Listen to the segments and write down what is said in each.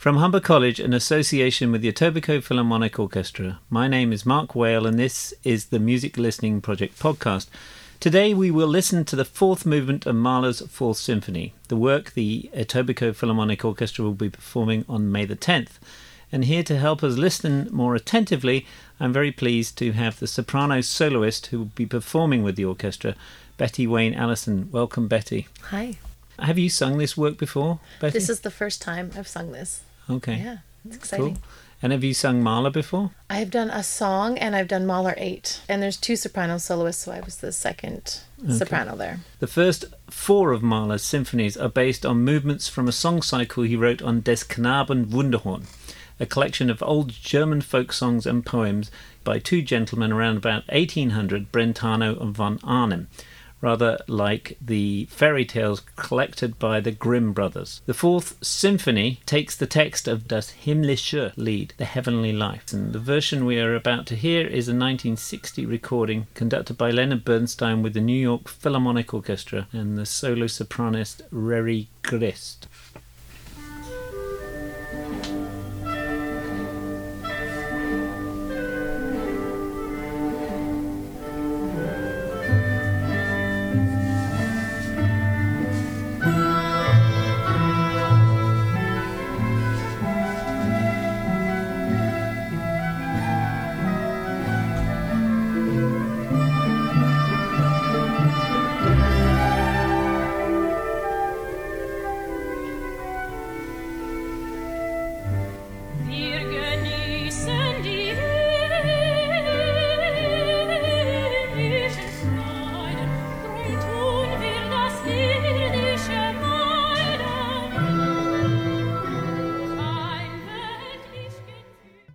From Humber College, in association with the Etobicoke Philharmonic Orchestra, my name is Mark Whale, and this is the Music Listening Project podcast. Today we will listen to the fourth movement of Mahler's Fourth Symphony, the work the Etobicoke Philharmonic Orchestra will be performing on May the 10th. And here to help us listen more attentively, I'm very pleased to have the soprano soloist who will be performing with the orchestra, Betty Waynne Allison. Welcome, Betty. Hi. Have you sung this work before, Betty? This is the first time I've sung this. Okay. Yeah, it's exciting. Cool. And have you sung Mahler before? I've done a song and I've done Mahler 8. And there's two soprano soloists, so I was the second soprano there. The first four of Mahler's symphonies are based on movements from a song cycle he wrote on Des Knaben Wunderhorn, a collection of old German folk songs and poems by two gentlemen around about 1800, Brentano and von Arnim, rather like the fairy tales collected by the Grimm brothers. The fourth symphony takes the text of Das himmlische Lied, the heavenly life, and the version we are about to hear is a 1960 recording conducted by Leonard Bernstein with the New York Philharmonic Orchestra and the solo sopranist Reri Grist.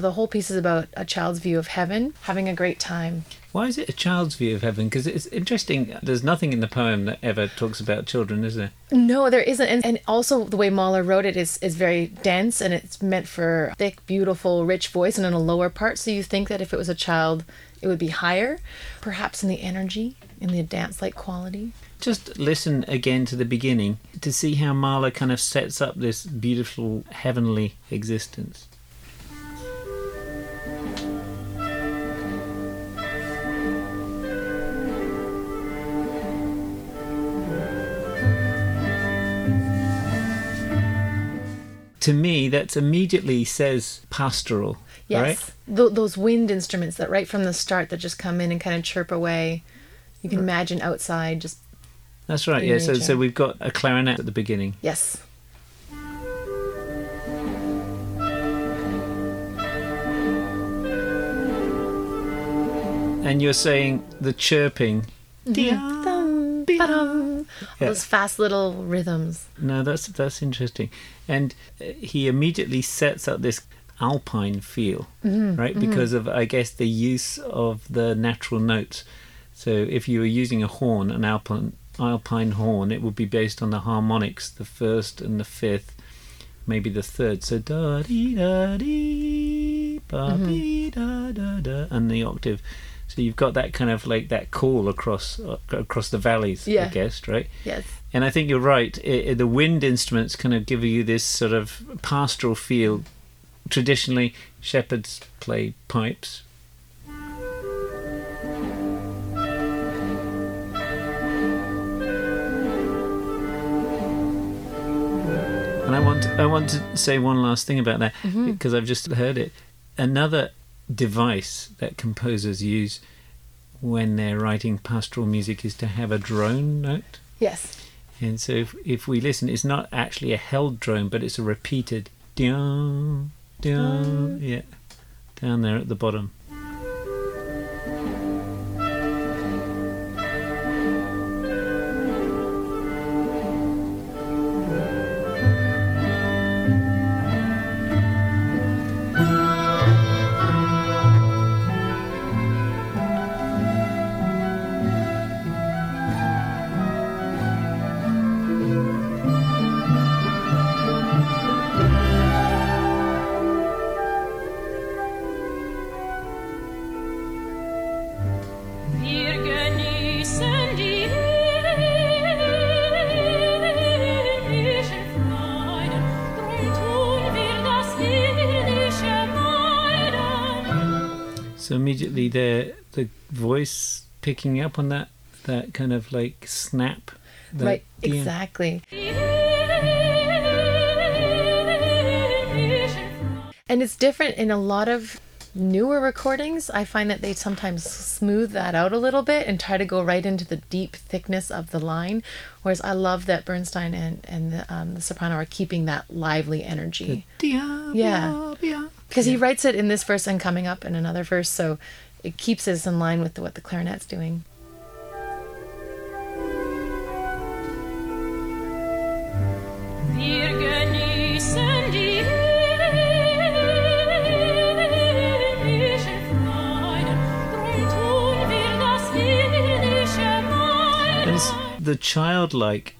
The whole piece is about a child's view of heaven, having a great time. Why is it a child's view of heaven? Because it's interesting. There's nothing in the poem that ever talks about children, is there? No, there isn't. And, and also, the way Mahler wrote it is, is very dense and it's meant for thick, beautiful, rich voice and in a lower part. So you think that if it was a child, it would be higher, perhaps in the energy, in the dance like quality. Just listen again to the beginning to see how Mahler kind of sets up this beautiful heavenly existence. To me, that immediately says pastoral, Yes. right? Th- those wind instruments that right from the start that just come in and kind of chirp away. You can imagine outside just, That's right. Yeah. So, so we've got a clarinet at the beginning. yes. And you're saying the chirping. Mm-hmm. Dum, ba-dum. Yeah. Those fast little rhythms. No, that's that's interesting. And uh, he immediately sets up this alpine feel, mm-hmm, right? Mm-hmm. Because of I guess the use of the natural notes. So if you were using a horn, an alpine alpine horn, it would be based on the harmonics, the first and the fifth, maybe the third. So da dee da dee ba mm-hmm. dee da da da, and the octave. So you've got that kind of like that call across uh, across the valleys, I guess, right? Yes. And I think you're right. I I the wind instruments kind of give you this sort of pastoral feel. Traditionally, shepherds play pipes. And I want I want to say one last thing about that because I've just heard it. Another device that composers use when they're writing pastoral music is to have a drone note. Yes. And so if, if we listen, it's not actually a held drone, but it's a repeated down, down, yeah, down there at the bottom. Immediately there, the voice picking up on that that kind of like snap. that right, dien- exactly. And it's different in a lot of newer recordings. I find that they sometimes smooth that out a little bit and try to go right into the deep thickness of the line. Whereas I love that Bernstein and, and the, um, the soprano are keeping that lively energy. Dia, Yeah. bia, bia. Because he writes it in this verse and coming up in another verse, so it keeps us in line with what the clarinet's doing. Wir genießen die irdischen Freuden, drum tun wir das irdische And Meiden. it's, the childlike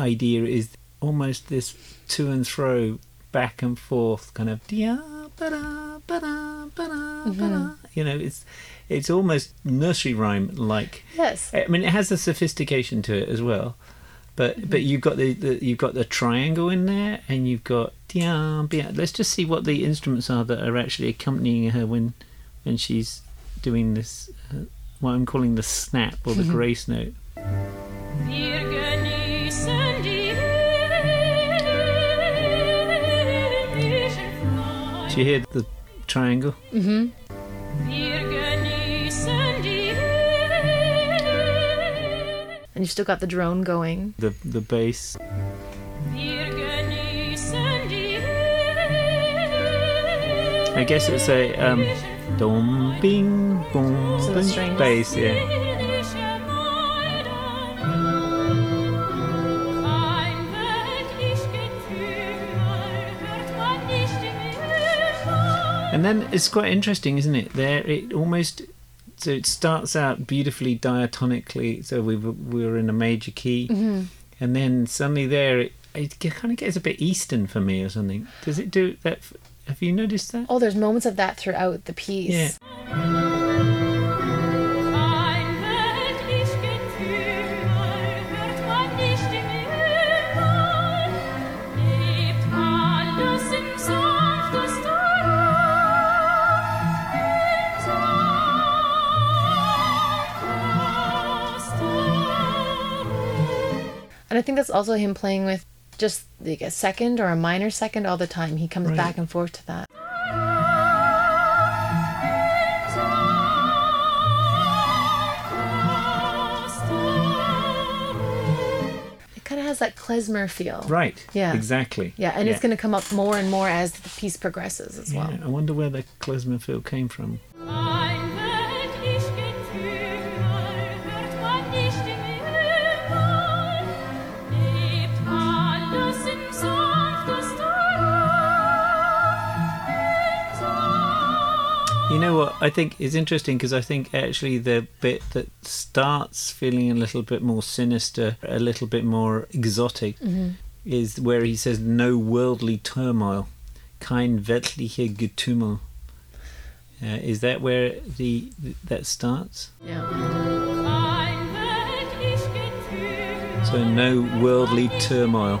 idea is almost this to and fro, back and forth, kind of dia, ba-da, ba-da, ba-da, ba-da. Mm-hmm. You know, it's it's almost nursery rhyme like. Yes. I mean, it has a sophistication to it as well, but mm-hmm. but you've got the, the you've got the triangle in there, and you've got dia. Let's just see what the instruments are that are actually accompanying her when when she's doing this. Uh, what I'm calling the snap or the mm-hmm. grace note. Wir you hear the triangle? Wir genießen die And you've still got the drone going. The the bass. Wir genießen die I guess it's a um, dom bing boom So the bass. Yeah. And then it's quite interesting, isn't it? There, it almost so it starts out beautifully diatonically. So we were, we were in a major key, mm-hmm. and then suddenly there it, it kind of gets a bit eastern for me or something. Does it do that? Have you noticed that? Oh, there's moments of that throughout the piece. Yeah. And I think that's also him playing with just like a second or a minor second all the time. He comes Right. back and forth to that. It kind of has that klezmer feel. Right. Yeah. Exactly. Yeah, and it's going to come up more and more as the piece progresses as well. Yeah, I wonder where the klezmer feel came from. You know what? I think is interesting because I think actually the bit that starts feeling a little bit more sinister, a little bit more exotic, is where he says, "No worldly turmoil, kein weltliche Getümmel." Uh, is that where the that starts? Yeah. Ein weltlich Gefühl So no worldly turmoil.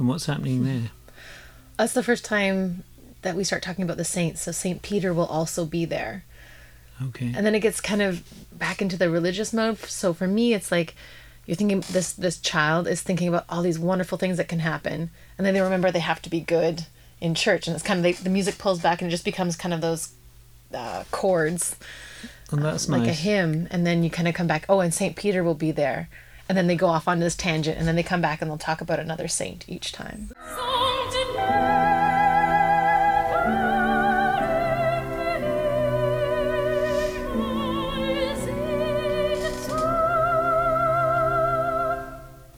And what's happening there? That's the first time that we start talking about the saints. So St. Peter will also be there. Okay. and then it gets kind of back into the religious mode so for me it's like you're thinking this this child is thinking about all these wonderful things that can happen and then they remember they have to be good in church and it's kind of like the music pulls back and it just becomes kind of those uh, chords And that's like a hymn and then you kind of come back oh and saint peter will be there and then they go off on this tangent and then they come back and they'll talk about another saint each time.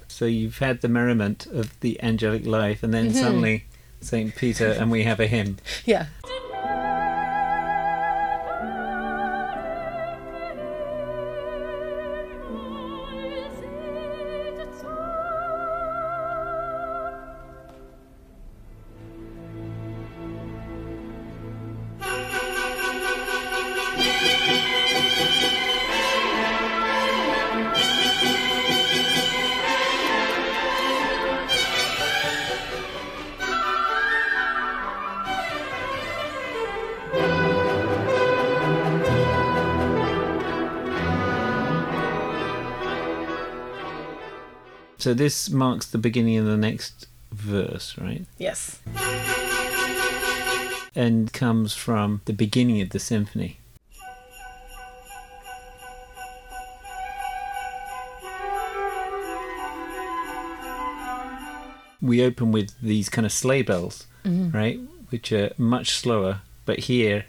So you've had the merriment of the angelic life and then mm-hmm. suddenly St. Peter and we have a hymn. Yeah. So this marks the beginning of the next verse, right? Yes. And comes from the beginning of the symphony. We open with these kind of sleigh bells, mm-hmm. right? Which are much slower, but here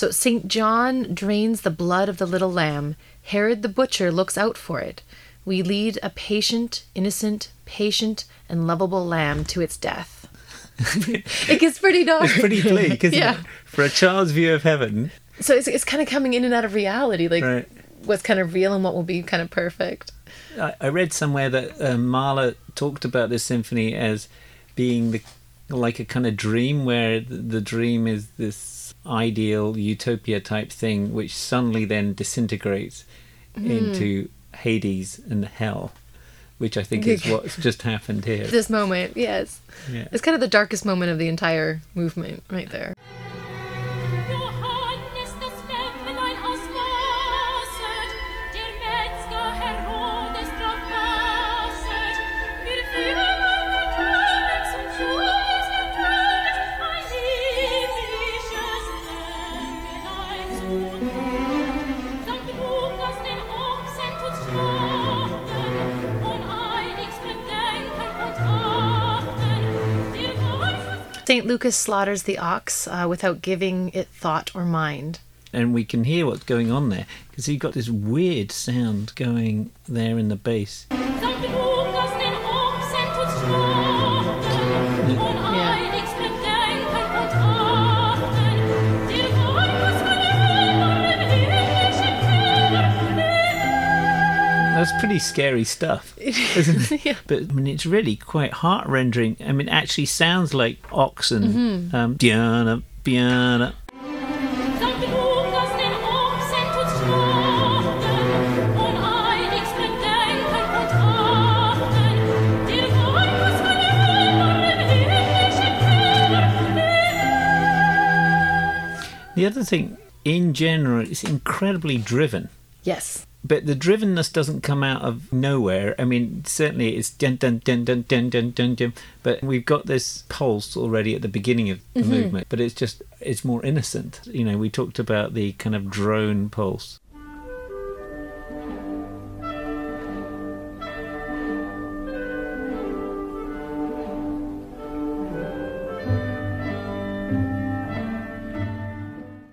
So St. John drains the blood of the little lamb. Herod the butcher looks out for it. We lead a patient, innocent, patient, and lovable lamb to its death. it gets pretty dark. It's pretty bleak, isn't Yeah. it? For a child's view of heaven, So it's, it's kind of coming in and out of reality, like right? what's kind of real and what will be kind of perfect. I, I read somewhere that uh, Mahler talked about this symphony as being the like a kind of dream where the, dream is this ideal utopia type thing, which suddenly then disintegrates mm-hmm. into Hades and hell, which I think is what's just happened here. This moment, yes. Yeah. It's kind of the darkest moment of the entire movement right there. St. Lucas slaughters the ox uh, without giving it thought or mind. and we can hear what's going on there because you've got this weird sound going there in the bass. that's pretty scary stuff, isn't it? yeah. But I mean, it's really quite heart-rendering. I mean, it actually sounds like oxen. Mm-hmm. Um, Diana, Diana. The other thing, in general, it's incredibly driven. Yes. But the drivenness doesn't come out of nowhere. I mean, certainly it's dun dun dun dun dun dun dun dun. But we've got this pulse already at the beginning of the mm-hmm. movement. But it's just it's more innocent. You know, we talked about the kind of drone pulse.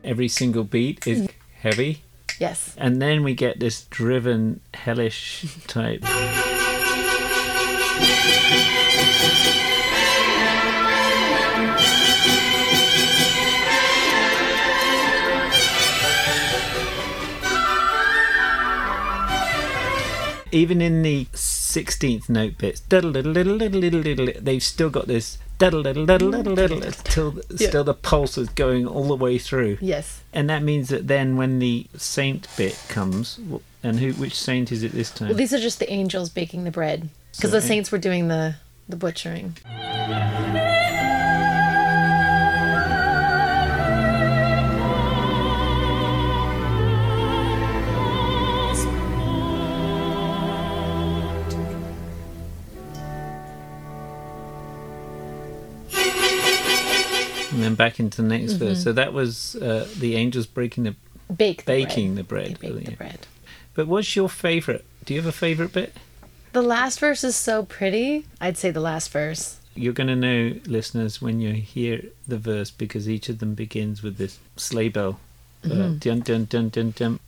Every single beat is mm. heavy. Yes. And then we get this driven, hellish type. Even in the 16th note bits, they've still got this till still the pulse is going all the way through. Yes. And that means that then when the saint bit comes, and who which saint is it this time? Well, these are just the angels baking the bread because So- the saints were doing the the butchering. Back into the next verse. So that was uh, the angels breaking the. Bake the Baking the bread. bread, They bake yeah. the bread. But what's your favorite? Do you have a favorite bit? The last verse is so pretty. I'd say the last verse. You're going to know, listeners, when you hear the verse because each of them begins with this sleigh bell. Uh, dun dun dun dun dun.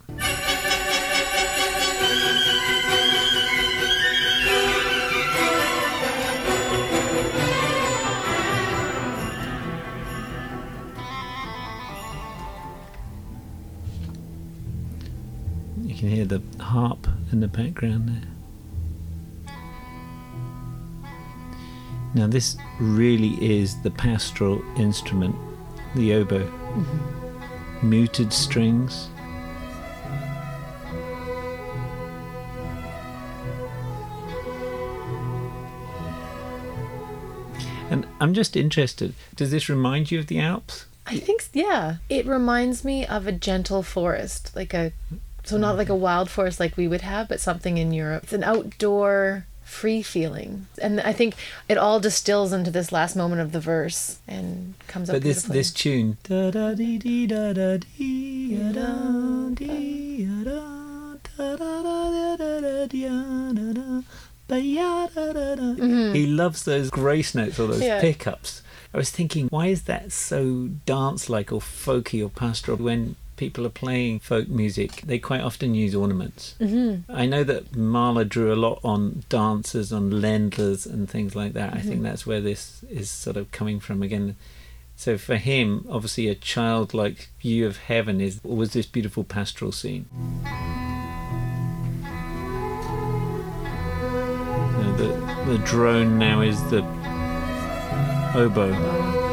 In the background there. Now, this really is the pastoral instrument, the oboe. Mm-hmm. Muted strings. And I'm just interested, does this remind you of the Alps? I think, yeah. It reminds me of a gentle forest, like a, so not like a wild forest like we would have, but something in Europe. It's an outdoor free feeling. And I think it all distills into this last moment of the verse and comes but up. But this this tune mm-hmm. He loves those grace notes or those yeah. pickups. I was thinking, why is that so dance like or folky or pastoral when people are playing folk music, they quite often use ornaments. Mm-hmm. I know that Mahler drew a lot on dancers, on Ländlers, and things like that. I think that's where this is sort of coming from again. So for him, obviously, a childlike view of heaven is was this beautiful pastoral scene. The the drone now is the oboe.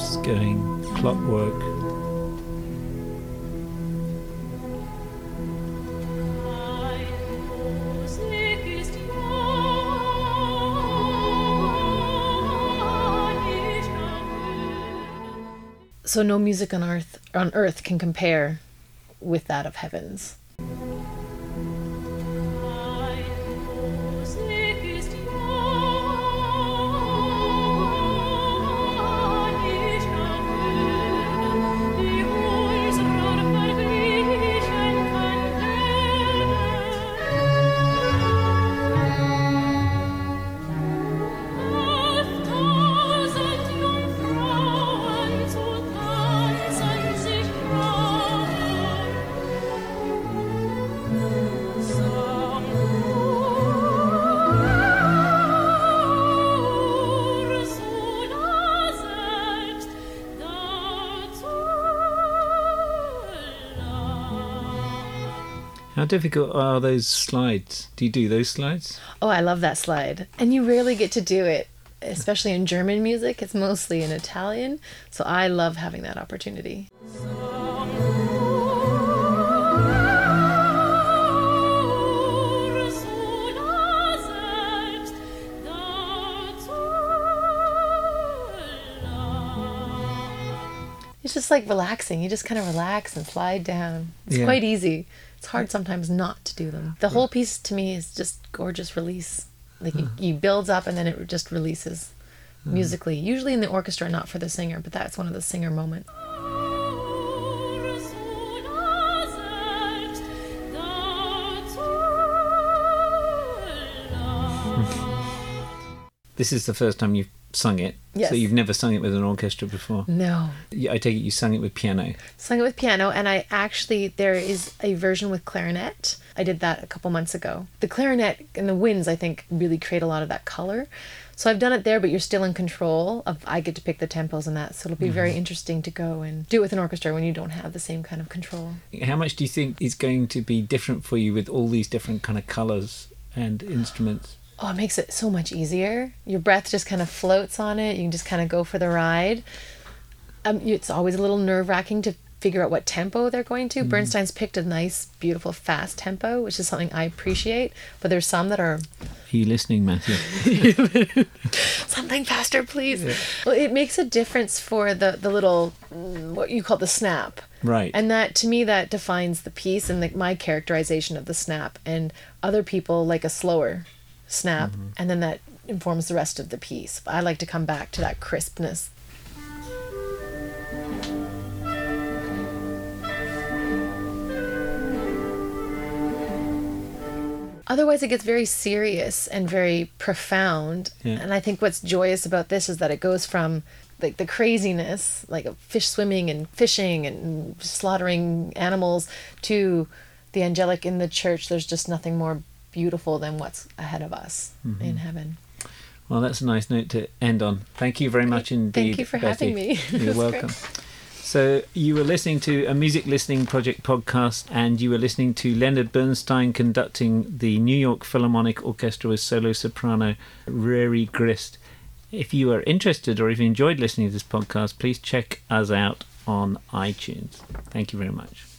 Just going clockwork. So no music on earth on earth can compare with that of heavens. Difficult are those slides? Do you do those slides? Oh, I love that slide. And you rarely get to do it, especially in German music. It's mostly in Italian. So I love having that opportunity. It's just like relaxing. You just kind of relax and slide down. It's Yeah. quite easy. It's hard sometimes not to do them. The whole piece to me is just gorgeous release. Like you, hmm. you builds up and then it just releases hmm. musically. Usually in the orchestra, not for the singer, but that's one of the singer moments. This is the first time you've sung it. Yes. So you've never sung it with an orchestra before. No. I take it you sung it with piano. Sung it with piano, and I actually, there is a version with clarinet. I did that a couple months ago. The clarinet and the winds, I think, really create a lot of that color. So I've done it there, but you're still in control of. I get to pick the tempos and that, so it'll be mm-hmm. very interesting to go and do it with an orchestra when you don't have the same kind of control. How much do you think is going to be different for you with all these different kind of colours and instruments? Oh, it makes it so much easier. Your breath just kind of floats on it. You can just kind of go for the ride. Um, it's always a little nerve wracking to figure out what tempo they're going to. Bernstein's picked a nice, beautiful, fast tempo, which is something I appreciate. But there's some that are Are you listening, Matthew? something faster, please. Well, it makes a difference for the the little mm, what you call the snap. Right. And that to me that defines the piece and the, my characterization of the snap. And other people like a slower snap, and then that informs the rest of the piece. I like to come back to that crispness. Otherwise, it gets very serious and very profound. Yeah. And I think what's joyous about this is that it goes from like the craziness, like of fish swimming and fishing and slaughtering animals, to the angelic in the church. There's just nothing more beautiful than what's ahead of us mm-hmm. in heaven. Well, that's a nice note to end on. Thank you very much indeed. Thank you for Betty. having me. You're great. welcome. So, you were listening to a Music Listening Project podcast, and you were listening to Leonard Bernstein conducting the New York Philharmonic Orchestra with solo soprano Reri Grist. If you are interested or if you enjoyed listening to this podcast, please check us out on iTunes. Thank you very much.